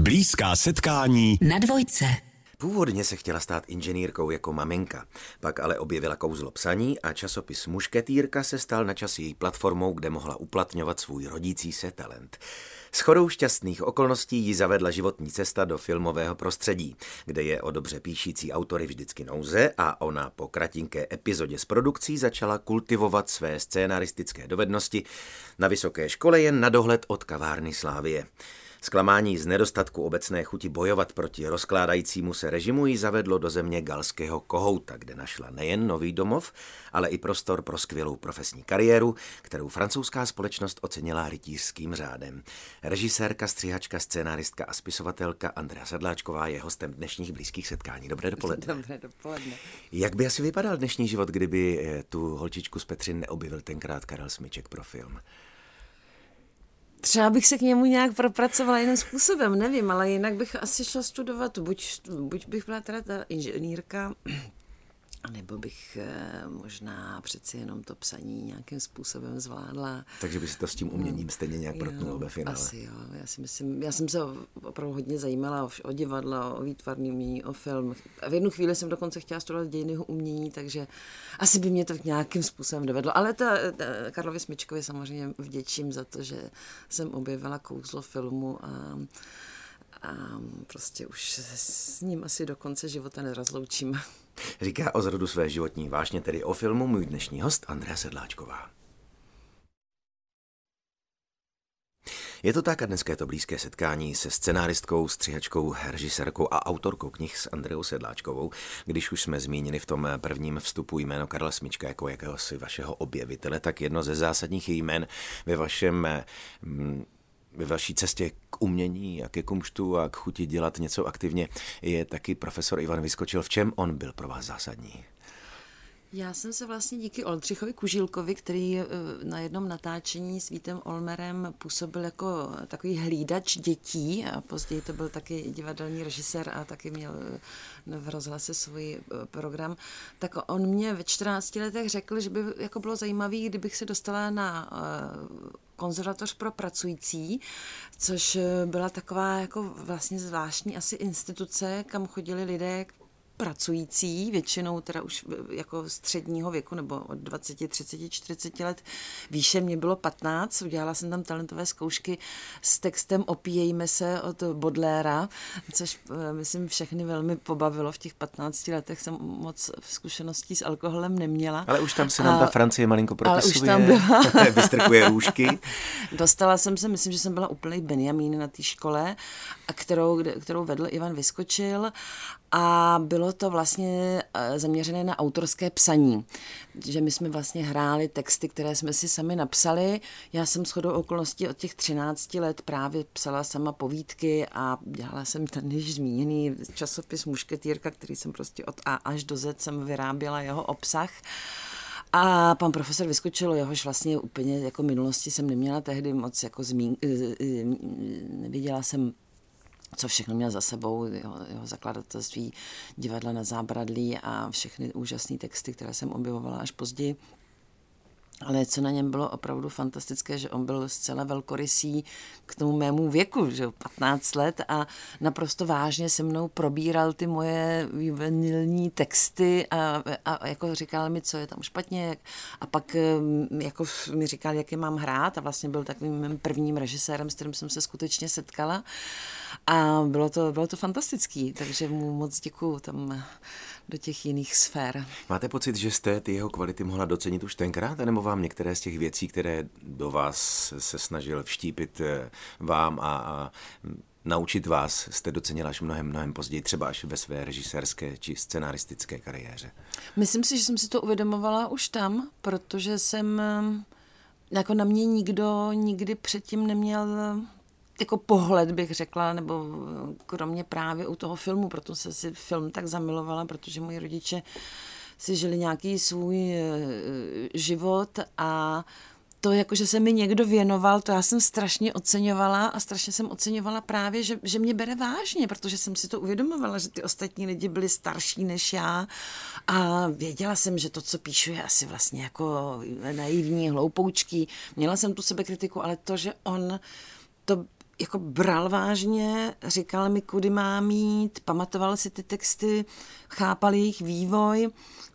Blízká setkání Na dvojce. Původně se chtěla stát inženýrkou jako maminka, pak ale objevila kouzlo psaní a časopis Mušketýrka se stal na čas její platformou, kde mohla uplatňovat svůj rodící se talent. S chodou šťastných okolností ji zavedla životní cesta do filmového prostředí, kde je o dobře píšící autory vždycky nouze a ona po kratinké epizodě s produkcí začala kultivovat své scénaristické dovednosti na vysoké škole jen na dohled od kavárny Slávie. Zklamání z nedostatku obecné chuti bojovat proti rozkládajícímu se režimu ji zavedlo do země galského kohouta, kde našla nejen nový domov, ale i prostor pro skvělou profesní kariéru, kterou francouzská společnost ocenila rytířským řádem. Režisérka, střihačka, scénáristka a spisovatelka Andrea Sedláčková je hostem dnešních blízkých setkání. Dobré dopoledne. Dobré dopoledne. Jak by asi vypadal dnešní život, kdyby eh, tu holčičku z Petřin neobjevil tenkrát Karel Smyček pro film? Třeba bych se k němu nějak propracovala jiným způsobem, nevím, ale jinak bych asi šla studovat, buď, buď bych byla teda ta inženýrka, nebo bych eh, možná přeci jenom to psaní nějakým způsobem zvládla. Takže by si to s tím uměním stejně nějak protnulo ve finále. Asi jo, já si myslím, já jsem se opravdu hodně zajímala o, o divadlo, o výtvarný umění, o film. A v jednu chvíli jsem dokonce chtěla studovat dějiny umění, takže asi by mě to nějakým způsobem dovedlo. Ale ta, ta Karlovi Smyčkovi samozřejmě vděčím za to, že jsem objevila kouzlo filmu a a prostě už se s ním asi do konce života nerozloučím. Říká o zrodu své životní vážně, tedy o filmu můj dnešní host Andrea Sedláčková. Je to tak a dneska je to blízké setkání se scenáristkou, střihačkou, režisérkou a autorkou knih s Andreou Sedláčkovou. Když už jsme zmínili v tom prvním vstupu jméno Karla Smička jako jakéhosi vašeho objevitele, tak jedno ze zásadních jmén ve vašem mm, ve vaší cestě k umění a ke kumštu a k chuti dělat něco aktivně je taky profesor Ivan Vyskočil. V čem on byl pro vás zásadní? Já jsem se vlastně díky Oldřichovi Kužílkovi, který eh, na jednom natáčení s Vítem Olmerem působil jako takový hlídač dětí a později to byl taky divadelní režisér a taky měl eh, v rozhlase svůj eh, program, tak on mě ve 14 letech řekl, že by jako bylo zajímavé, kdybych se dostala na konzervatoř pro pracující, což byla taková jako vlastně zvláštní asi instituce, kam chodili lidé, pracující, většinou teda už jako středního věku nebo od 20, 30, 40 let výše, mě bylo 15, udělala jsem tam talentové zkoušky s textem Opíjejme se od Bodléra, což eh, myslím všechny velmi pobavilo. V těch 15 letech jsem moc zkušeností s alkoholem neměla. Ale už tam se nám ta Francie malinko propisuje, už tam byla. vystrkuje růžky. Dostala jsem se, myslím, že jsem byla úplný Benjamín na té škole, a kterou, kterou vedl Ivan Vyskočil a bylo to vlastně eh, zaměřené na autorské psaní. Že my jsme vlastně hráli texty, které jsme si sami napsali. Já jsem shodou okolností od těch 13 let právě psala sama povídky a dělala jsem ten již zmíněný časopis Mušketýrka, který jsem prostě od A až do Z jsem vyráběla jeho obsah. A pan profesor vyskočil, jehož vlastně úplně jako minulosti jsem neměla tehdy moc jako zmín, eh, eh, neviděla jsem co všechno měl za sebou, jeho, jeho zakladatelství divadla na zábradlí a všechny úžasné texty, které jsem objevovala až později. Ale co na něm bylo opravdu fantastické, že on byl zcela velkorysý k tomu mému věku, že 15 let a naprosto vážně se mnou probíral ty moje juvenilní texty a, a jako říkal mi, co je tam špatně a pak mm, jako mi říkal, jak je mám hrát a vlastně byl takovým mým prvním režisérem, s kterým jsem se skutečně setkala. A bylo to, bylo to fantastický, takže mu moc děkuju tam do těch jiných sfér. Máte pocit, že jste ty jeho kvality mohla docenit už tenkrát, nebo vám některé z těch věcí, které do vás se snažil vštípit eh, vám a, a naučit vás, jste docenila až mnohem, mnohem později, třeba až ve své režisérské či scenaristické kariéře? Myslím si, že jsem si to uvědomovala už tam, protože jsem jako na mě nikdo nikdy předtím neměl jako pohled, bych řekla, nebo kromě právě u toho filmu, proto se si film tak zamilovala, protože moji rodiče si žili nějaký svůj e, život a to, jako, že se mi někdo věnoval, to já jsem strašně oceňovala a strašně jsem oceňovala právě, že, že mě bere vážně, protože jsem si to uvědomovala, že ty ostatní lidi byli starší než já a věděla jsem, že to, co píšu, je asi vlastně jako naivní, hloupoučký. Měla jsem tu sebekritiku, ale to, že on to jako bral vážně, říkal mi, kudy mám jít, pamatoval si ty texty, chápal jejich vývoj,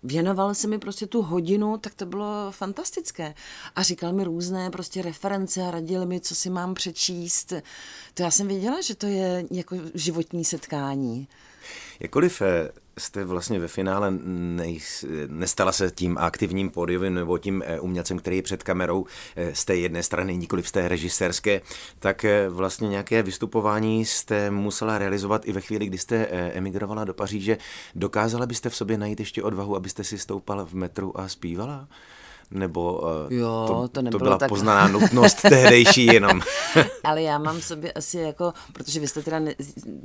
věnoval se mi prostě tu hodinu, tak to bylo fantastické. A říkal mi různé prostě reference a radil mi, co si mám přečíst. To já jsem věděla, že to je jako životní setkání. Jakkoliv eh, jste vlastně ve finále nejs, nestala se tím aktivním pódiovým nebo tím eh, umělcem, který je před kamerou eh, z té jedné strany, nikoli z té režisérské, tak vlastně nějaké vystupování jste musela realizovat i ve chvíli, kdy jste emigrovala do Paříže. Dokázala byste v sobě najít ještě odvahu, abyste si stoupala v metru a zpívala? Nebo uh, jo, to, to, to byla tak... poznaná nutnost tehdejší jenom. Ale já mám v sobě asi jako, protože vy jste teda ne,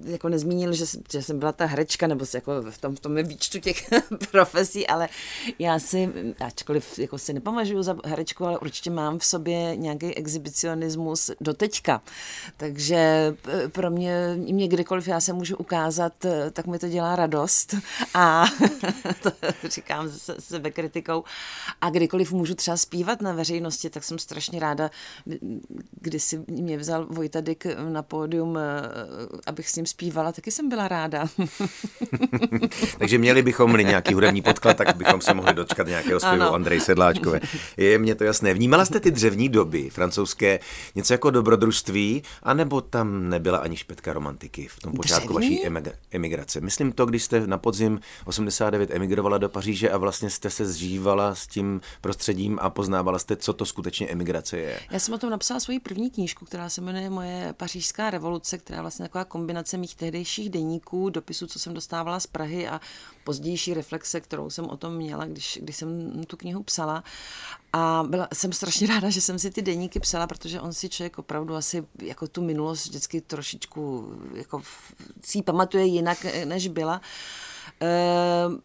jako nezmínil, že, že jsem byla ta herečka, nebo jako v tom, v tom výčtu těch profesí, ale já si, ačkoliv jako si nepovažuji za herečku, ale určitě mám v sobě nějaký exhibicionismus do teďka. Takže eh, pro mě, mě kdykoliv já se můžu ukázat, eh, tak mi to dělá radost a to říkám se sebe kritikou. A kdykoliv můžu třeba zpívat na veřejnosti, tak jsem strašně ráda, když si mě vzal Vojta Dyk na pódium, eh, abych s ním zpívala, taky jsem byla ráda. Takže měli bychom nějaký hudební podklad, tak bychom se mohli dočkat nějakého zpěvu ano. Andrej Sedláčkové. Je mě to jasné. Vnímala jste ty dřevní doby francouzské něco jako dobrodružství, anebo tam nebyla ani špetka romantiky v tom počátku Dřevní? vaší emigrace? Myslím to, když jste na podzim 89 emigrovala do Paříže a vlastně jste se zžívala s tím prostředím prostředím a poznávala jste, co to skutečně emigrace je. Já jsem o tom napsala svoji první knížku, která se jmenuje Moje pařížská revoluce, která je vlastně taková kombinace mých tehdejších deníků, dopisů, co jsem dostávala z Prahy a pozdější reflexe, kterou jsem o tom měla, když, když jsem tu knihu psala. A byla, jsem strašně ráda, že jsem si ty deníky psala, protože on si člověk opravdu asi jako tu minulost vždycky trošičku jako si pamatuje jinak, než byla. Uh,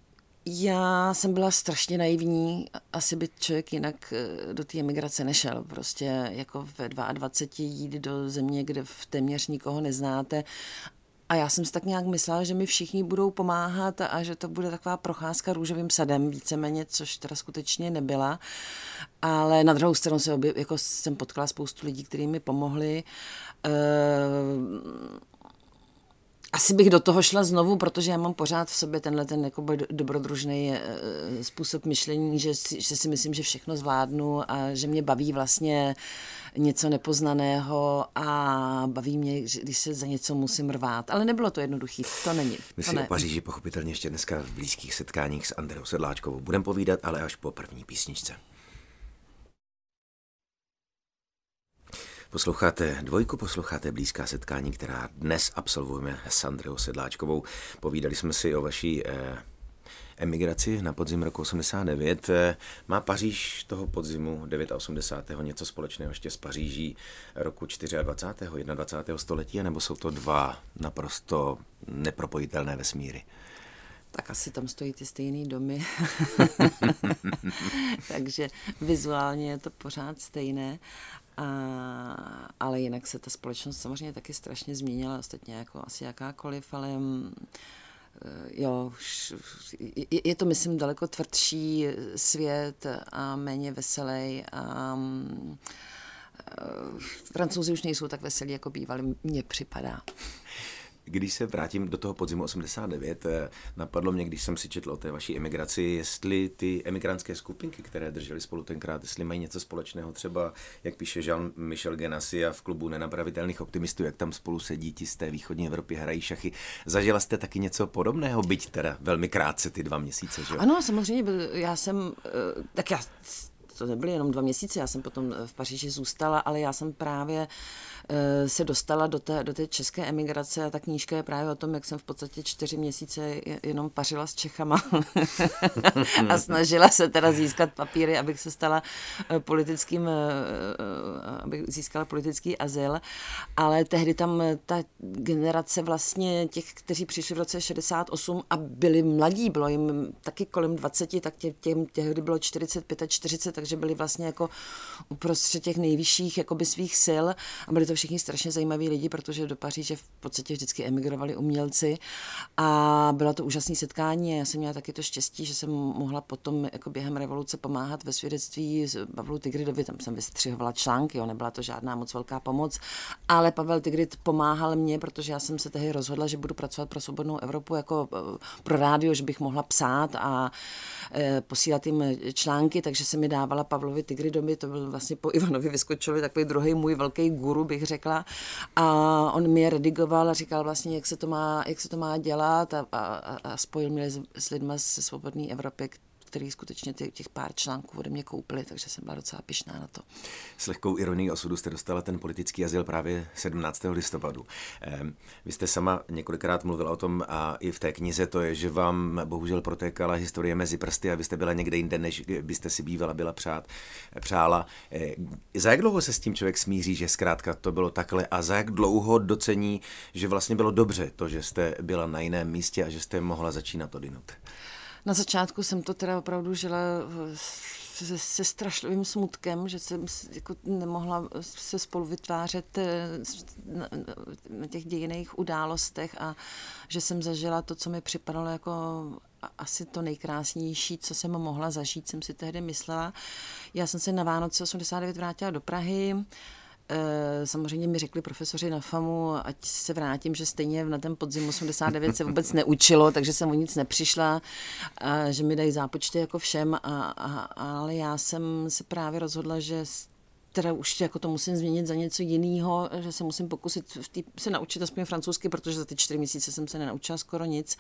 já jsem byla strašně naivní, asi by člověk jinak eh, do té emigrace nešel. Prostě jako ve 22 jít do země, kde v téměř nikoho neznáte a já jsem si tak nějak myslela, že mi všichni budou pomáhat a že to bude taková procházka růžovým sadem, víceméně, což teda skutečně nebyla. Ale na druhou stranu se obě, jako jsem potkala spoustu lidí, kteří mi pomohli. Uh, asi bych do toho šla znovu, protože já mám pořád v sobě tenhle ten jako dobrodružný eh, způsob myšlení, že si, že si myslím, že všechno zvládnu a že mě baví vlastně něco nepoznaného a baví mě, když se za něco musím rvát. Ale nebylo to jednoduché, to není. My si ne. o Paříži pochopitelně ještě dneska v blízkých setkáních s Andreou Sedláčkovou budeme povídat, ale až po první písničce. Posloucháte dvojku, posloucháte blízká setkání, která dnes absolvujeme s Andreou Sedláčkovou. Povídali jsme si o vaší eh, emigraci na podzim roku 89. Eh, má Paříž toho podzimu 89. něco společného ještě s Paříží roku 24. 21. století, nebo jsou to dva naprosto nepropojitelné vesmíry? tak asi tam stojí ty stejné domy. Takže vizuálně je to pořád stejné. A, ale jinak se ta společnost samozřejmě taky strašně změnila, ostatně jako asi jakákoliv, ale mm, jo, je, to, myslím, daleko tvrdší svět a méně veselý a mm, e, Francouzi už nejsou tak veselí, jako bývali, mně připadá. Když se vrátím do toho podzimu 89, eh, napadlo mě, když jsem si četl o té vaší emigraci, jestli ty emigrantské skupinky, které držely spolu tenkrát, jestli mají něco společného, třeba, jak píše Jean-Michel Genasia v klubu nenapravitelných optimistů, jak tam spolu sedí ti z té východní Evropy, hrají šachy. Zažila jste taky něco podobného, byť teda velmi krátce ty dva měsíce, že Ano, samozřejmě, já jsem, eh, tak já to nebyly jenom dva měsíce, já jsem potom v Paříži zůstala, ale já jsem právě se dostala do té, do té české emigrace a ta knížka je právě o tom, jak jsem v podstatě čtyři měsíce jenom pařila s Čechama a snažila se teda získat papíry, abych se stala eh, politickým, eh, abych získala politický azyl, ale tehdy tam ta generace vlastně těch, kteří přišli v roce 68 a byli mladí, bylo jim taky kolem 20, tak tě, těm tehdy bylo 45 a 40, takže byli vlastně jako uprostřed těch nejvyšších jakoby svých sil a byli to všichni strašně zajímaví lidi, protože do Paříže v podstatě vždycky emigrovali umělci a bylo to úžasné setkání. Já jsem měla taky to štěstí, že jsem mohla potom jako během revoluce pomáhat ve svědectví Pavlu Tigridovi, tam jsem vystřihovala články, jo, nebyla to žádná moc velká pomoc, ale Pavel Tigrid pomáhal mě, protože já jsem se tehdy rozhodla, že budu pracovat pro svobodnou Evropu jako eh, pro rádio, že bych mohla psát a e, posílat jim články, takže se mi dávala Pavlovi Tigridovi, to byl vlastně po Ivanovi Vyskočovi takový druhý můj velký guru, bych řekla. A on mi je redigoval a říkal vlastně, jak se to má, jak se to má dělat a, a, a spojil mě s, s lidmi ze Svobodné Evropy, který skutečně těch, těch pár článků ode mě koupili, takže jsem byla docela pišná na to. S lehkou ironií osudu jste dostala ten politický azyl právě 17. listopadu. Vy jste sama několikrát mluvila o tom a i v té knize to je, že vám bohužel protékala historie mezi prsty a vy jste byla někde jinde, než byste si bývala byla přát, přála. Ehm, za jak dlouho se s tím člověk smíří, že zkrátka to bylo takhle a za jak dlouho docení, že vlastně bylo dobře to, že jste byla na jiném místě a že jste mohla začínat odinut? Na začátku jsem to teda opravdu žila se, se strašlivým smutkem, že jsem jako nemohla se spolu vytvářet eh, na, na těch dějiných událostech a že jsem zažila to, co mi připadalo jako asi to nejkrásnější, co jsem mohla zažít, jsem si tehdy myslela. Já jsem se na Vánoce 89 vrátila do Prahy, samozřejmě mi řekli profesoři na FAMu, ať se vrátím, že stejně na ten podzim 89 se vůbec neučilo, takže jsem o nic nepřišla, že mi dají zápočty jako všem, a, a, ale já jsem se právě rozhodla, že teda už jako to musím změnit za něco jiného, že se musím pokusit v tý, se naučit aspoň francouzsky, protože za ty čtyři měsíce jsem se nenaučila skoro nic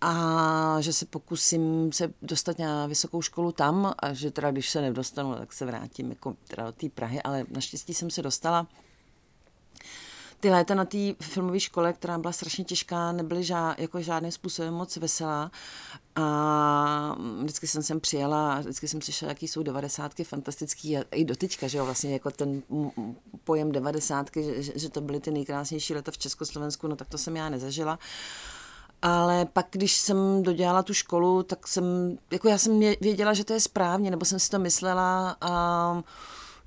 a že se pokusím se dostat na vysokou školu tam a že teda když se nedostanu, tak se vrátím jako teda do té Prahy, ale naštěstí jsem se dostala. Ty léta na té filmové škole, která byla strašně těžká, nebyly žá, jako žádným způsobem moc veselá. A vždycky jsem sem přijela a vždycky jsem slyšela, jaký jsou devadesátky fantastický a i doteďka, že jo, vlastně jako ten pojem devadesátky, že, že to byly ty nejkrásnější leta v Československu, no tak to jsem já nezažila. Ale pak, když jsem dodělala tu školu, tak jsem, jako já jsem věděla, že to je správně, nebo jsem si to myslela a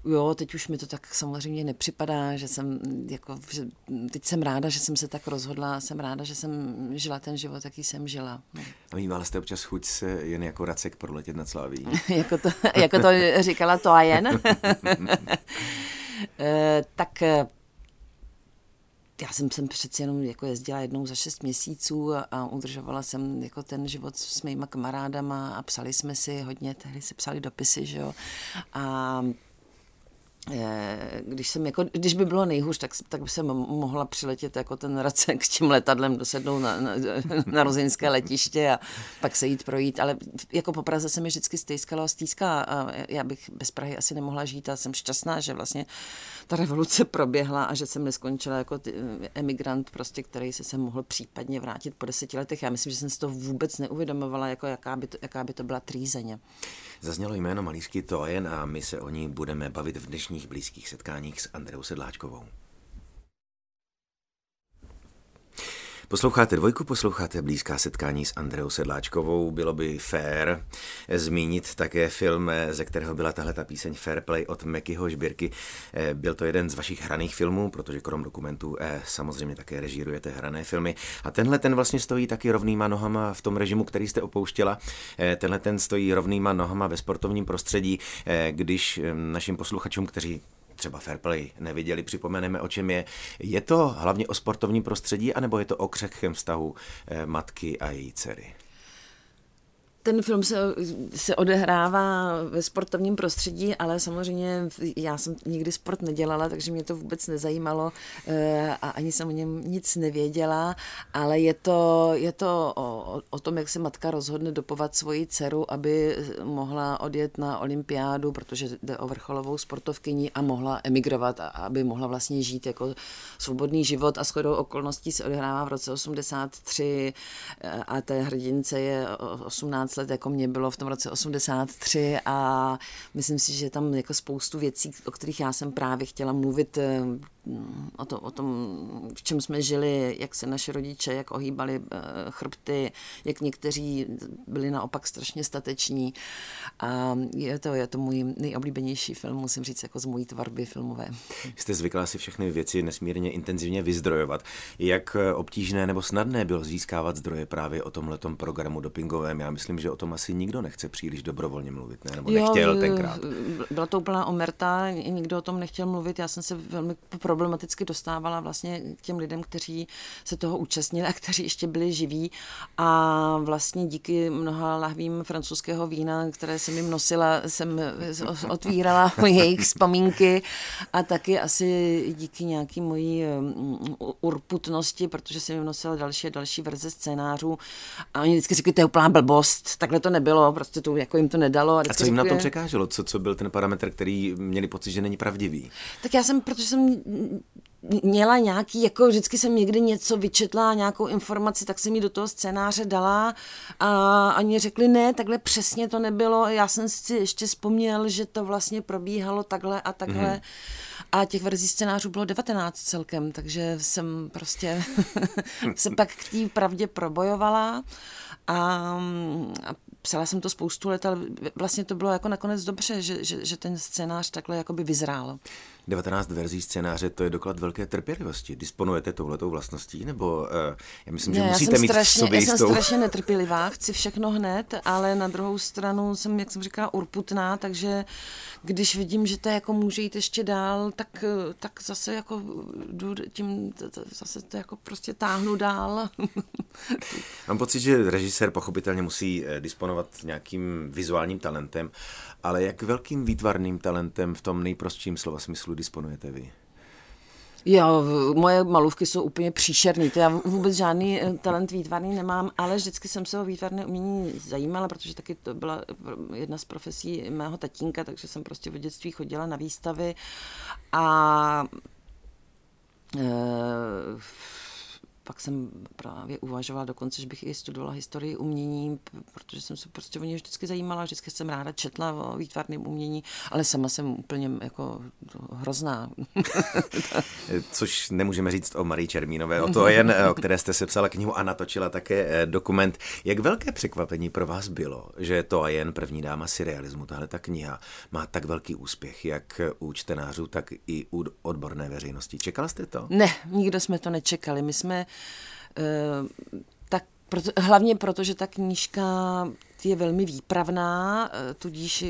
jo, teď už mi to tak samozřejmě nepřipadá, že jsem, jako, že teď jsem ráda, že jsem se tak rozhodla, jsem ráda, že jsem žila ten život, jaký jsem žila. No. A mývala jste občas chuť se jen jako racek proletět nad Slaví? jako, to, jako to říkala to a jen. Eh, tak já jsem sem přeci jenom jako jezdila jednou za šest měsíců a, a udržovala jsem jako ten život s mýma kamarádama a psali jsme si hodně, tehdy se psali dopisy, že jo. A když, jsem jako, když by bylo nejhůř, tak, tak by jsem mohla přiletět jako ten Racek s tím letadlem, dosednout na, na, na rozinské letiště a pak se jít projít, ale jako po Praze se mi vždycky stýskalo a stýská a já bych bez Prahy asi nemohla žít a jsem šťastná, že vlastně ta revoluce proběhla a že jsem neskončila jako ty, emigrant, prostě, který se sem mohl případně vrátit po deseti letech. Já myslím, že jsem si to vůbec neuvědomovala, jako jaká by to, jaká by to byla trýzeně. Zaznělo jméno malířky Tojen a my se o ní budeme bavit v dnešních blízkých setkáních s Andreou Sedláčkovou. Posloucháte dvojku, posloucháte blízká setkání s Andreou Sedláčkovou. Bylo by fér zmínit také film, ze kterého byla tahle ta píseň Fair Play od Mekyho Žbírky. Eh, byl to jeden z vašich hraných filmů, protože krom dokumentů eh, samozřejmě také režírujete hrané filmy. A tenhle ten vlastně stojí taky rovnýma nohama v tom režimu, který jste opouštěla. Eh, tenhle ten stojí rovnýma nohama ve sportovním prostředí, když našim posluchačům, kteří třeba Fairplay neviděli, připomeneme, o čem je. Je to hlavně o sportovním prostředí, anebo je to o křehkém vztahu eh, matky a její dcery? Ten film se, se odehrává ve sportovním prostředí, ale samozřejmě já jsem nikdy sport nedělala, takže mě to vůbec nezajímalo eh, a ani jsem o něm nic nevěděla, ale je to, je to o, o tom, jak se matka rozhodne dopovat svoji dceru, aby mohla odjet na olympiádu, protože jde o vrcholovou sportovkyni a mohla emigrovat a aby mohla vlastně žít jako svobodný život. A shodou okolností se odehrává v roce 83 eh, a té hrdince je 18 let, jako mě bylo v tom roce 83 a myslím si, že tam jako spoustu věcí, o kterých já jsem právě chtěla mluvit, eh, o, to, o tom, v čem jsme žili, jak se naše rodiče, jak ohýbali eh, chrbty, jak někteří byli naopak strašně stateční. A je to, je to můj nejoblíbenější film, musím říct, jako z mojí tvorby filmové. Jste zvyklá si všechny věci nesmírně intenzivně vyzdrojovat. Jak obtížné nebo snadné bylo získávat zdroje právě o tomhletom programu dopingovém? Já myslím, že o tom asi nikdo nechce příliš dobrovolně mluvit, ne? nebo nechtěl jo, tenkrát. Byla to úplná omerta, nikdo o tom nechtěl mluvit. Já jsem se velmi problematicky dostávala vlastně k těm lidem, kteří se toho účastnili a kteří ještě byli živí. A vlastně díky mnoha lahvím francouzského vína, které jsem jim nosila, jsem otvírala jejich vzpomínky a taky asi díky nějaký mojí um, urputnosti, protože jsem jim nosila další a další verze scénářů. A oni vždycky říkají, to je úplná blbost, takhle to nebylo, prostě to jako jim to nedalo. A, a co jim na tom překáželo? Co, co byl ten parametr, který měli pocit, že není pravdivý? Tak já jsem, protože jsem měla nějaký, jako vždycky jsem někdy něco vyčetla, nějakou informaci, tak jsem ji do toho scénáře dala a oni řekli, ne, takhle přesně to nebylo, já jsem si ještě vzpomněl, že to vlastně probíhalo takhle a takhle mm-hmm. a těch verzí scénářů bylo 19 celkem, takže jsem prostě se pak k té pravdě probojovala a, a psala jsem to spoustu let, ale vlastně to bylo jako nakonec dobře, že, že, že ten scénář takhle jakoby vyzrál. 19 verzí scénáře, to je doklad velké trpělivosti. Disponujete touhletou vlastností? Nebo uh, já myslím, že ne, musíte já mít strašně, v sobě Já jsem jistou... strašně netrpělivá, chci všechno hned, ale na druhou stranu jsem, jak jsem říkala, urputná, takže když vidím, že to jako může jít ještě dál, tak, tak zase jako jdu tím, zase to jako prostě táhnu dál. Mám pocit, že režisér pochopitelně musí eh, disponovat nějakým vizuálním talentem, ale jak velkým výtvarným talentem v tom nejprostším slova smyslu disponujete vy? Jo, moje malůvky jsou úplně příšerný. To já vůbec žádný eh, talent výtvarný nemám, ale vždycky jsem se o výtvarné umění zajímala, protože taky to byla jedna z profesí mého tatínka, takže jsem prostě v dětství chodila na výstavy a e, pak jsem právě uvažovala dokonce, že bych i studovala historii umění, protože jsem se prostě o ně vždycky zajímala, vždycky jsem ráda četla o výtvarném umění, ale sama jsem úplně jako hrozná. Což nemůžeme říct o Marii Čermínové, o to jen, o které jste se psala knihu a natočila také eh, dokument. Jak velké překvapení pro vás bylo, že to a jen první dáma surrealismu, tahle ta kniha, má tak velký úspěch, jak u čtenářů, tak i u odborné veřejnosti. Čekala jste to? Ne, nikdo jsme to nečekali. My jsme tak proto, hlavně proto, že ta knížka je velmi výpravná, eh, tudíž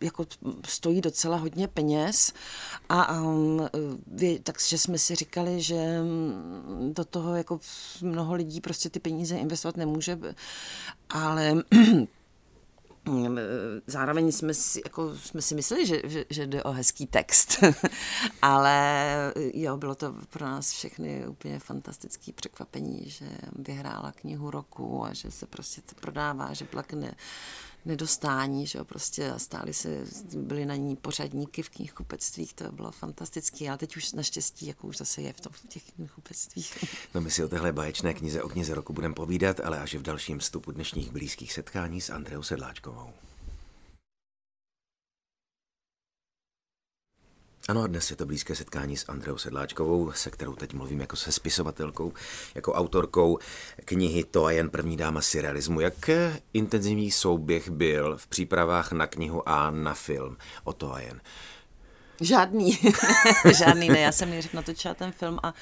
jako stojí docela hodně peněz. A um, vy, takže jsme si říkali, že mm, do toho jako mnoho lidí prostě ty peníze investovat nemůže, ale zároveň jsme si, jako, jsme si mysleli, že, že, že jde o hezký text, ale jo, bylo to pro nás všechny úplně fantastické překvapení, že vyhrála knihu roku a že se prostě to prodává, že byla ne, nedostání, že jo, prostě stály se, byly na ní pořadníky v knihkupectvích, to bylo fantastické, ale teď už naštěstí, jako už zase je v, tom, v těch knihkupectvích. No my si o téhle báječné knize o knize roku budeme povídat, ale až v dalším vstupu dnešních blízkých setkání s Andreou Sedláčkovou. Ano, a dnes je to blízké setkání s Andreou Sedláčkovou, se kterou teď mluvím jako se spisovatelkou, jako autorkou knihy To a jen první dáma surrealismu. Jak intenzivní souběh byl v přípravách na knihu a na film o To a jen? Žádný. Žádný ne. Já jsem nejdřív natočila ten film a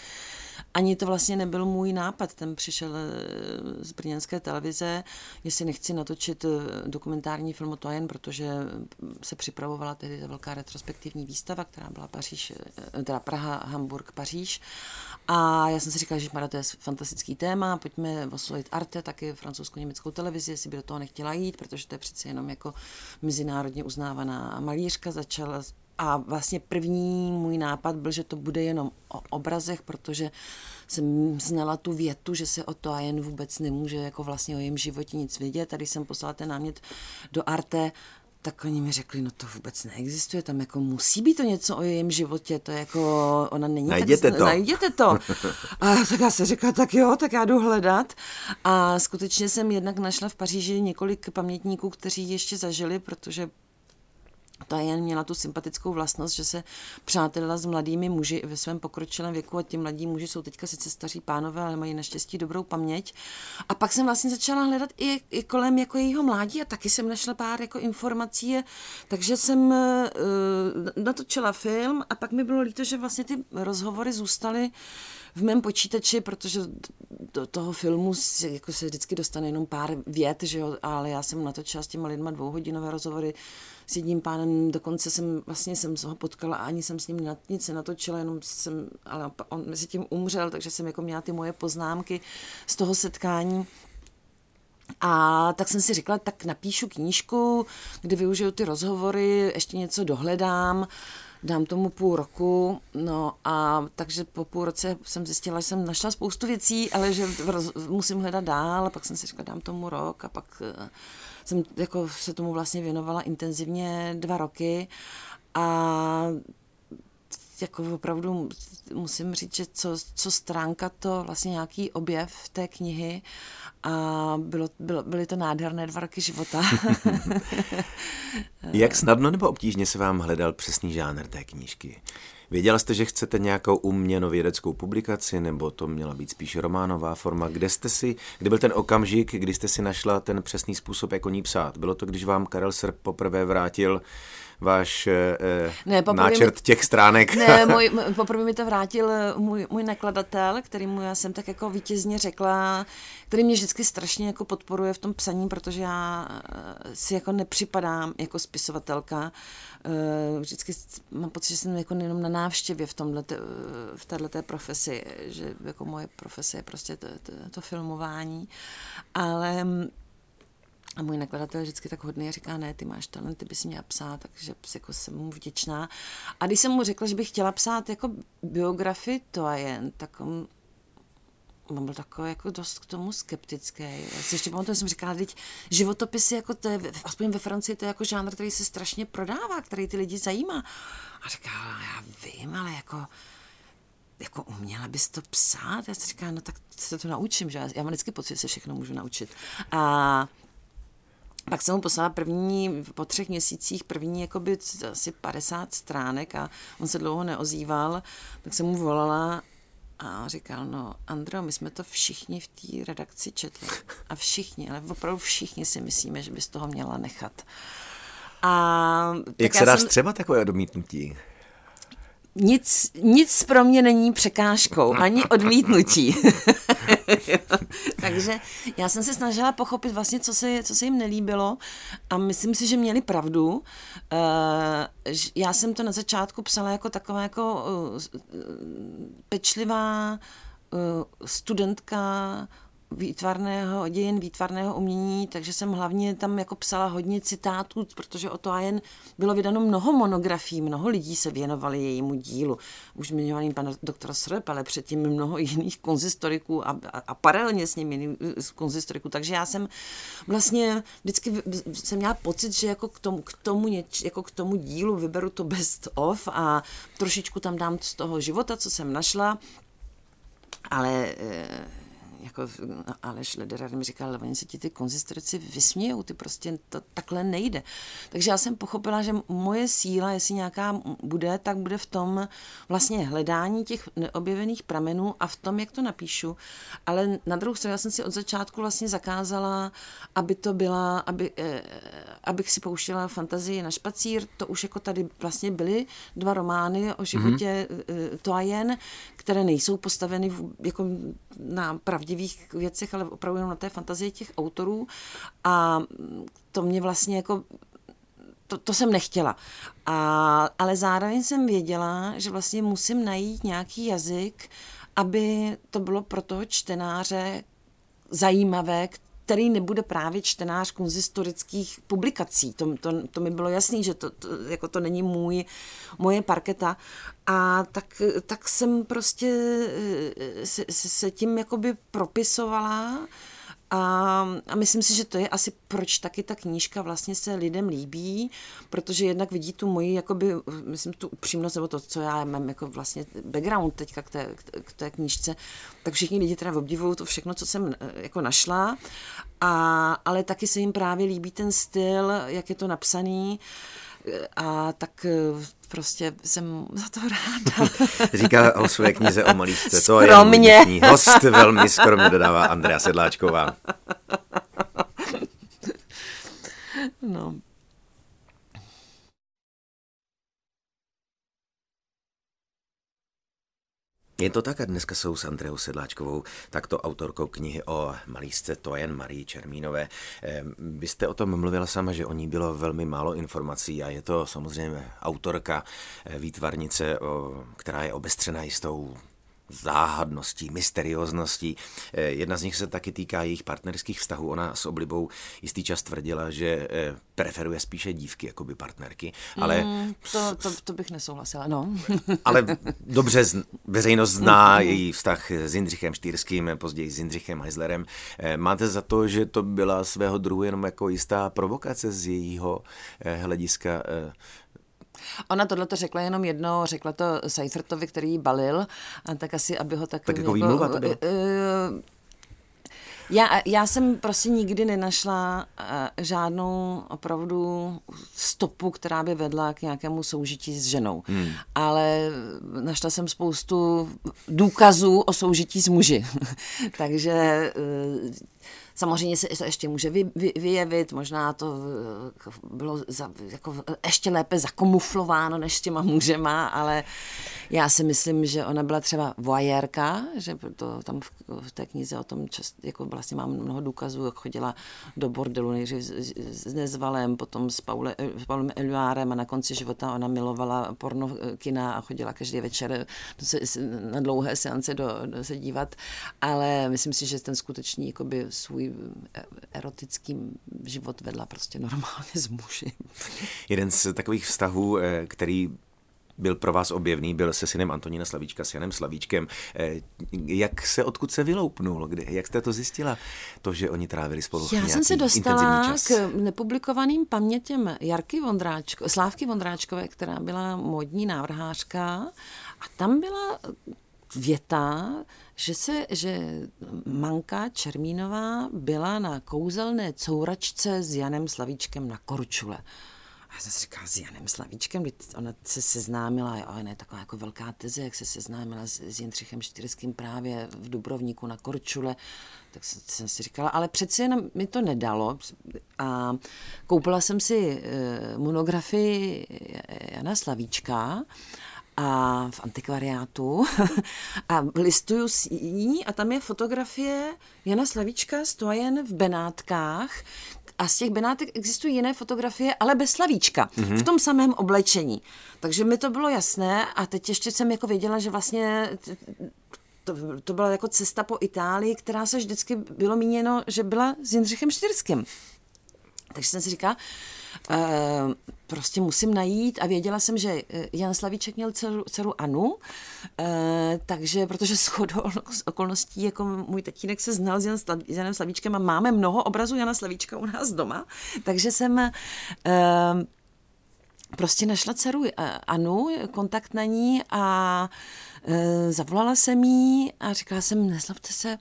ani to vlastně nebyl můj nápad. Ten přišel eh, z brněnské televize, jestli nechci natočit eh, dokumentární film o to jen, protože se připravovala tehdy ta velká retrospektivní výstava, která byla Paříž, eh, teda Praha, Hamburg, Paříž. A já jsem si říkala, že Mara, to je fantastický téma, pojďme oslovit Arte, taky francouzsko-německou televizi, jestli by do toho nechtěla jít, protože to je přece jenom jako mezinárodně uznávaná malířka, začala a vlastně první můj nápad byl, že to bude jenom o obrazech, protože jsem znala tu větu, že se o to a jen vůbec nemůže jako vlastně o jejím životě nic vědět. Tady jsem poslala ten námět do Arte, tak oni mi řekli, no to vůbec neexistuje, tam jako musí být to něco o jejím životě, to jako, ona není najděte tak, to. najděte to. A tak já se říkala, tak jo, tak já jdu hledat. A skutečně jsem jednak našla v Paříži několik pamětníků, kteří ještě zažili, protože ta jen měla tu sympatickou vlastnost, že se přátelila s mladými muži ve svém pokročilém věku a ti mladí muži jsou teďka sice staří pánové, ale mají naštěstí dobrou paměť. A pak jsem vlastně začala hledat i, i kolem jako jejího mládí a taky jsem našla pár jako informací, takže jsem uh, natočila film a pak mi bylo líto, že vlastně ty rozhovory zůstaly v mém počítači, protože do toho filmu jako se vždycky dostane jenom pár vět, že jo, ale já jsem natočila s těma lidma dvouhodinové rozhovory s jedním pánem, dokonce jsem vlastně jsem ho potkala a ani jsem s ním nic natočila, jenom jsem, ale on mezi tím umřel, takže jsem jako měla ty moje poznámky z toho setkání. A tak jsem si říkala, tak napíšu knížku, kde využiju ty rozhovory, ještě něco dohledám, dám tomu půl roku, no a takže po půl roce jsem zjistila, že jsem našla spoustu věcí, ale že musím hledat dál, a pak jsem si říkala, dám tomu rok a pak eh, jsem jako se tomu vlastně věnovala intenzivně dva roky a jako opravdu musím říct, že co, co stránka to vlastně nějaký objev té knihy a bylo, bylo, byly to nádherné dva roky života. Jak snadno nebo obtížně se vám hledal přesný žánr té knížky? Věděla jste, že chcete nějakou uměnovědeckou publikaci, nebo to měla být spíš románová forma? Kde jste si, kde byl ten okamžik, kdy jste si našla ten přesný způsob, jak o ní psát? Bylo to, když vám Karel Srp poprvé vrátil váš eh, ne, náčrt mi, těch stránek. Ne, můj, poprvé mi to vrátil eh, můj, můj nakladatel, který mu já jsem tak jako vítězně řekla, který mě vždycky strašně jako podporuje v tom psaní, protože já eh, si jako nepřipadám jako spisovatelka. Eh, vždycky mám pocit, že jsem jako jenom na návštěvě v, tomhle, v této profesi, že jako moje profese je prostě to, to, to filmování. Ale a můj nakladatel vždycky tak hodný a říká, ne, ty máš talent, ty bys měla psát, takže jako jsem mu vděčná. A když jsem mu řekla, že bych chtěla psát jako biografii, to a jen, tak on, on byl takový jako dost k tomu skeptický. Já si ještě pamatuju, jsem říkala, teď životopisy, jako to je, aspoň ve Francii, to je jako žánr, který se strašně prodává, který ty lidi zajímá. A říká, já vím, ale jako jako uměla bys to psát? Já si říkám, no tak se to naučím, že já, já mám vždycky pocit, že se všechno můžu naučit. A pak jsem mu poslala první, po třech měsících, první jakoby asi 50 stránek a on se dlouho neozýval, tak jsem mu volala a říkal, no Andro, my jsme to všichni v té redakci četli. A všichni, ale opravdu všichni si myslíme, že bys toho měla nechat. A, Jak se dá jsem... třeba takové odmítnutí? Nic, nic pro mě není překážkou, ani odmítnutí. Takže já jsem se snažila pochopit vlastně, co se, co se jim nelíbilo a myslím si, že měli pravdu. Uh, já jsem to na začátku psala jako taková jako uh, pečlivá uh, studentka výtvarného, dějin výtvarného umění, takže jsem hlavně tam jako psala hodně citátů, protože o to a jen bylo vydáno mnoho monografií, mnoho lidí se věnovali jejímu dílu. Už zmiňovaný pan doktor Srep, ale předtím mnoho jiných konzistoriků a, a, a paralelně s nimi konzistoriků, takže já jsem vlastně vždycky jsem měla pocit, že jako k tomu, k tomu, něč, jako k tomu dílu vyberu to best of a trošičku tam dám z toho života, co jsem našla, ale e, jako Aleš Lederer mi říkal, ale oni se ti ty konzistorici vysmějou, ty prostě to takhle nejde. Takže já jsem pochopila, že moje síla, jestli nějaká bude, tak bude v tom vlastně hledání těch neobjevených pramenů a v tom, jak to napíšu. Ale na druhou stranu já jsem si od začátku vlastně zakázala, aby to byla, aby, eh, abych si pouštěla fantazii na špacír. To už jako tady vlastně byly dva romány o životě mm-hmm. to a jen, které nejsou postaveny v, jako na pravdivých věcech, ale opravdu jenom na té fantazii těch autorů. A to mě vlastně jako to, to jsem nechtěla. A, ale zároveň jsem věděla, že vlastně musím najít nějaký jazyk, aby to bylo pro toho čtenáře zajímavé, který nebude právě čtenář konzistorických publikací. To, to, to mi bylo jasný, že to, to, jako to není můj, moje parketa. A tak, tak jsem prostě eh, se, se tím jakoby propisovala a, a myslím si, že to je asi proč taky ta knížka vlastně se lidem líbí, protože jednak vidí tu moji, jakoby, myslím, tu upřímnost, nebo to, co já mám jako vlastně background teďka k té, k té knížce, tak všichni lidi teda obdivují to všechno, co jsem eh, jako našla, a, ale taky se jim právě líbí ten styl, jak je to napsaný, A tak eh, prostě jsem za to ráda. Říká o své knize o malířce. To je můj host, velmi skromně dodává Andrea Sedláčková. No, Je to tak a dneska jsou s Andreou Sedláčkovou takto autorkou knihy o malířce Tojen Marii Čermínové. Vy jste o tom mluvila sama, že o ní bylo velmi málo informací a je to samozřejmě autorka eh, výtvarnice, která je obestřená jistou záhadností, mysteriózností. Eh, jedna z nich se taky týká jejich partnerských vztahů. Ona s oblibou jistý čas tvrdila, že eh, preferuje spíše dívky jako by partnerky, ale... Mm, to, to, to bych nesouhlasila, no. ale dobře veřejnost zná její vztah s Jindřichem Štýrským, později s Jindřichem Heislerem. Eh, máte za to, že to byla svého druhu jenom jako jistá provokace z jejího hlediska Ona tohle to řekla jenom jedno, řekla to Seifertovi, který ji balil, a tak asi, aby ho tak... Tak jako, jako výmluva to bylo. Uh, já, já jsem prostě nikdy nenašla uh, žádnou opravdu stopu, která by vedla k nějakému soužití s ženou. Hmm. Ale našla jsem spoustu důkazů o soužití s muži. Takže Samozřejmě se to ještě může vy, vy, vyjevit, možná to eh, bylo za, jako ještě lépe zakomuflováno než s těma mužema, ale já si myslím, že ona byla třeba voyérka, že to tam v, v té knize o tom čas, jako vlastně mám mnoho důkazů, jak chodila do bordelu nejdřív s, s Nezvalem, potom s, Paule, s Paulem Eluárem a na konci života ona milovala porno kina a chodila každý večer na dlouhé seance do, do, se dívat, ale myslím si, že ten skutečný jakoby, svůj erotický život vedla prostě normálně s muži. Jeden z takových vztahů, eh, který byl pro vás objevný, byl se synem Antonína Slavíčka, s Janem Slavíčkem. Eh, jak se, odkud se vyloupnul? Kdy, jak jste to zjistila, to, že oni trávili spolu Já jsem se dostala k nepublikovaným pamětěm Jarky Vondráčko, Slávky Vondráčkové, která byla modní návrhářka a tam byla věta, že, se, že Manka Čermínová byla na kouzelné couračce s Janem Slavíčkem na Korčule. A já jsem si říkala, s Janem Slavíčkem, ona se seznámila, jo, ne taková jako velká teze, jak se seznámila s, s Jindřichem Štyrským právě v Dubrovníku na Korčule, tak jsem si říkala, ale přeci jen mi to nedalo a koupila jsem si eh, monografii Jana Slavíčka a v antikvariátu a listuju s ní a tam je fotografie Jana Slavíčka stojen v Benátkách a z těch Benátek existují jiné fotografie, ale bez Slavíčka, mm-hmm. v tom samém oblečení. Takže mi to bylo jasné a teď ještě jsem jako věděla, že vlastně to, to byla jako cesta po Itálii, která se vždycky bylo míněno, že byla s Jindřichem Štyrským. Takže jsem si říkala, prostě musím najít a věděla jsem, že eh, Jan Slavíček měl dceru, dceru Anu, uh, takže protože shodou okolností, jako můj tatínek se znal s, Jan, s Janem Slavíčkem a máme mnoho obrazů Jana Slavíčka u nás doma, takže jsem prostě našla dceru Anu, kontakt na ní a zavolala jsem jí a říkala jsem, nezlobte se,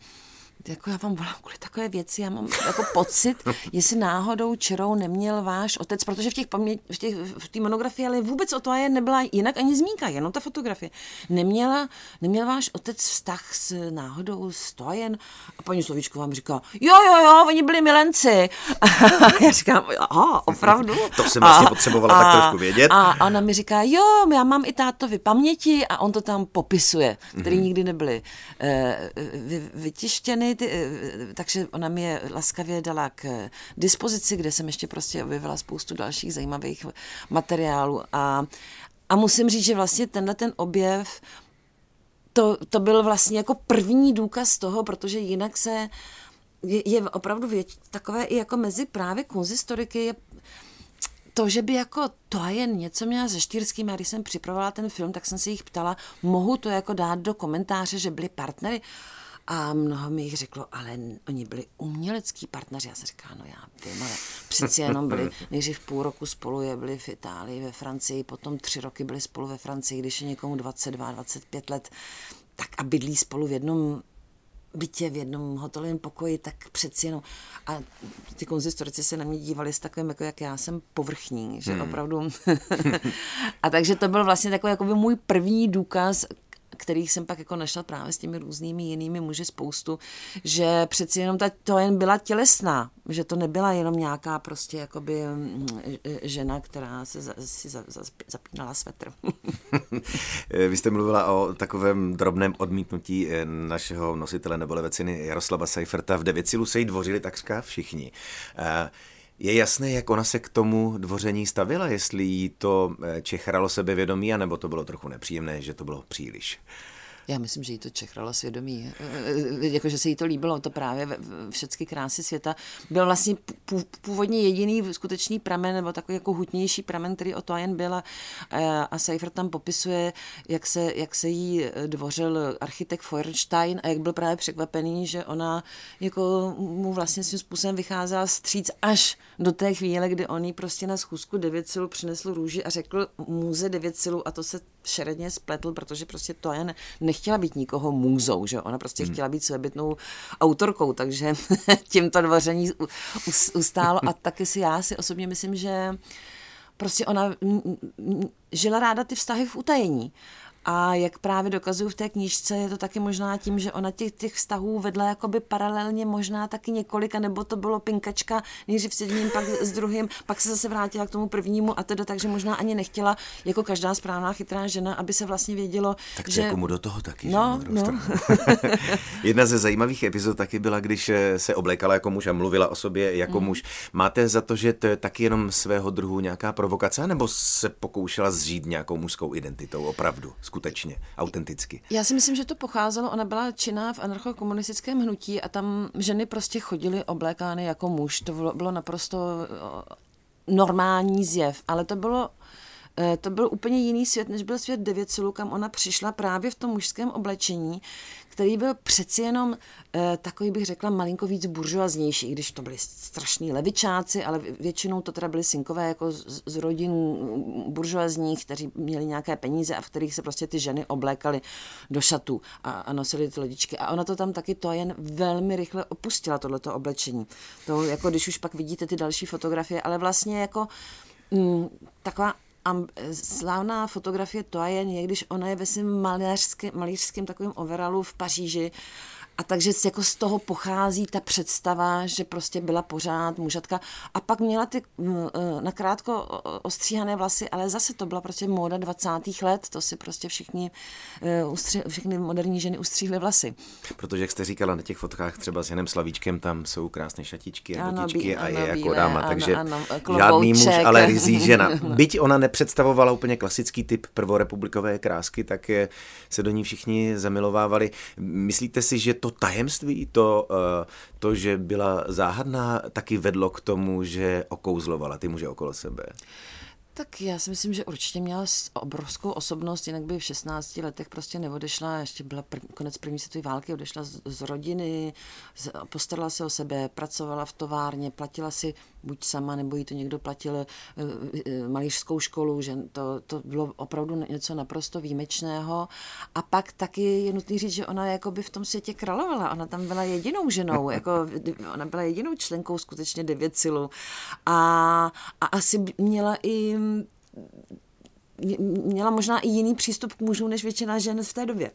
jako já vám volám kvůli takové věci, já mám jako pocit, jestli náhodou čerou neměl váš otec, protože v těch paměť, v, těch, v té monografii, ale vůbec o to je nebyla jinak ani zmínka, jenom ta fotografie. Neměla, neměl váš otec vztah s náhodou s Tojen? A paní Slovíčko vám říká, jo, jo, jo, oni byli milenci. A já říkám, aha, opravdu? to jsem vlastně a, potřebovala a, tak trošku vědět. A ona mi říká, jo, já mám i tátovi paměti a on to tam popisuje, který mm-hmm. nikdy nebyly uh, vy, vytištěny ty, eh, takže ona mi je laskavě dala k dispozici, kde jsem ještě prostě objevila spoustu dalších zajímavých materiálů a, a musím říct, že vlastně tenhle ten objev to, to byl vlastně jako první důkaz toho, protože jinak se je, je opravdu věč, takové i jako mezi právě konzistoriky je to, že by jako to jen něco měla se Štýrským, a když jsem připravovala ten film, tak jsem se jich ptala, mohu to jako dát do komentáře, že byli partnery? A mnoho mi jich řeklo, ale oni byli umělecký partneři. Já jsem říkala, no já vím, ale přeci jenom byli nejdřív půl roku spolu, je byli v Itálii, ve Francii, potom tři roky byli spolu ve Francii, když je někomu 22, 25 let, tak a bydlí spolu v jednom bytě v jednom hotelovém pokoji, tak přeci jenom. A ty konzistorici se na mě dívali s takovým, jako jak já jsem povrchní, že hmm. opravdu. a takže to byl vlastně takový jako můj první důkaz, kterých jsem pak jako našla právě s těmi různými jinými muži spoustu, že přeci jenom ta, to jen byla tělesná, že to nebyla jenom nějaká prostě jakoby mm, žena, která se za, si za, za, zapínala svetr. Vy jste mluvila o takovém drobném odmítnutí eh, našeho nositele nebole ceny Jaroslava Seiferta. V Devěcilu se jí dvořili takřka všichni. Uh, je jasné, jak ona se k tomu dvoření stavila, jestli jí to eh, čechralo sebevědomí, anebo to bylo trochu nepříjemné, že to bylo příliš. Já myslím, že jí to čechralo svědomí. Jakože se jí to líbilo, to právě všechny krásy světa. Byl vlastně původně jediný skutečný pramen, nebo takový jako hutnější pramen, který o to jen byl. A, a Seifert tam popisuje, jak se, jak se jí dvořil architekt Feuerstein a jak byl právě překvapený, že ona jako mu vlastně svým způsobem vycházela stříc až do té chvíle, kdy on jí prostě na schůzku devět silů přinesl růži a řekl muze devět silů a to se šeredně spletl, protože prostě to jen nechtěla být nikoho můzou, že ona prostě hmm. chtěla být svébytnou autorkou, takže tím to dvoření ustálo a taky si já si osobně myslím, že prostě ona žila ráda ty vztahy v utajení. A jak právě dokazuju v té knížce, je to taky možná tím, že ona těch, těch vztahů vedla jakoby paralelně možná taky několika, nebo to bylo pinkačka nejdřív s jedním, pak s druhým, pak se zase vrátila k tomu prvnímu a teda takže možná ani nechtěla, jako každá správná chytrá žena, aby se vlastně vědělo, tak že... komu do toho taky, no, že? No. Jedna ze zajímavých epizod taky byla, když eh, se oblékala jako muž a mluvila o sobě jako mm. muž. Máte za to, že to je taky jenom svého druhu nějaká provokace, nebo se pokoušela zžít nějakou mužskou identitou opravdu? skutečně, autenticky. Já si myslím, že to pocházelo, ona byla činná v anarchokomunistickém hnutí a tam ženy prostě chodily oblékány jako muž. To bylo, naprosto eh, normální zjev, ale to bylo to byl úplně jiný svět, než byl svět Devěcilu, kam ona přišla právě v tom mužském oblečení, který byl přeci jenom e, takový, bych řekla, malinko víc buržoaznější, když to byli strašní levičáci, ale většinou to teda byly synkové jako z, z rodin buržoazních, kteří měli nějaké peníze a v kterých se prostě ty ženy oblékaly do šatů a, a nosily ty lodičky. A ona to tam taky to jen velmi rychle opustila, tohleto oblečení. To jako když už pak vidíte ty další fotografie, ale vlastně jako mm, taková a slavná fotografie to je, když ona je ve svém malířském, malířském takovém overalu v Paříži a takže jako z toho pochází ta představa, že prostě byla pořád mužatka. A pak měla ty e, nakrátko ostříhané vlasy, ale zase to byla prostě móda 20. let. To si prostě všichni, e, všechny moderní ženy ustříhly vlasy. Protože, jak jste říkala na těch fotkách třeba s Janem Slavíčkem, tam jsou krásné šatičky a ano, botičky ano, a je jako dáma, ano, takže ano, žádný muž, ale rizí žena. Byť ona nepředstavovala úplně klasický typ prvorepublikové krásky, tak je, se do ní všichni zamilovávali. Myslíte si, že to to tajemství, to, eh, to, že byla záhadná, taky vedlo k tomu, že okouzlovala ty muže okolo sebe? Tak já si myslím, že určitě měla obrovskou osobnost, jinak by v 16 letech prostě neodešla, ještě byla prv, konec první světové války, odešla z, z rodiny, z, postarala se o sebe, pracovala v továrně, platila si buď sama, nebo jí to někdo platil e, e, malířskou školu, že to, to bylo opravdu něco naprosto výjimečného. A pak taky je nutný říct, že ona jako by v tom světě královala, ona tam byla jedinou ženou, jako ona byla jedinou členkou skutečně devět silů. A, a asi měla i měla možná i jiný přístup k mužům než většina žen v té době.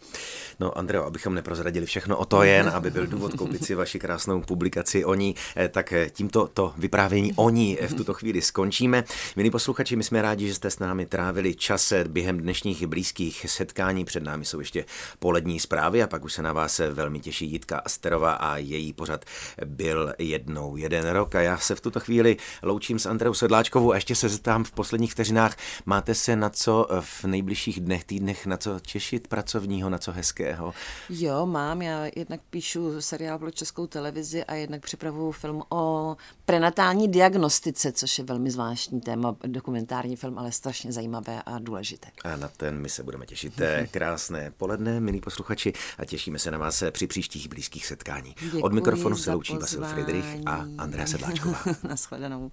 No, Andreo, abychom neprozradili všechno o to jen, aby byl důvod koupit si vaši krásnou publikaci o ní, eh, tak eh, tímto to vyprávění o ní v tuto chvíli skončíme. Milí posluchači, my jsme rádi, že jste s námi trávili čas během dnešních blízkých setkání. Před námi jsou ještě polední zprávy a pak už se na vás velmi těší Jitka Asterová a její pořad byl jednou jeden rok. A já se v tuto chvíli loučím s Andreou Sedláčkovou a ještě se zeptám v posledních vteřinách, máte se na co v nejbližších dnech, týdnech, na co těšit pracovního, na co hezkého? Jo, mám. Já jednak píšu seriál pro českou televizi a jednak připravuju film o prenatální diagnostice, což je velmi zvláštní téma, dokumentární film, ale strašně zajímavé a důležité. A na ten my se budeme těšit. Krásné poledne, milí posluchači, a těšíme se na vás při příštích blízkých setkání. Děkuji Od mikrofonu se loučí Vasil Friedrich a Andrea Sedláčková. Naschledanou.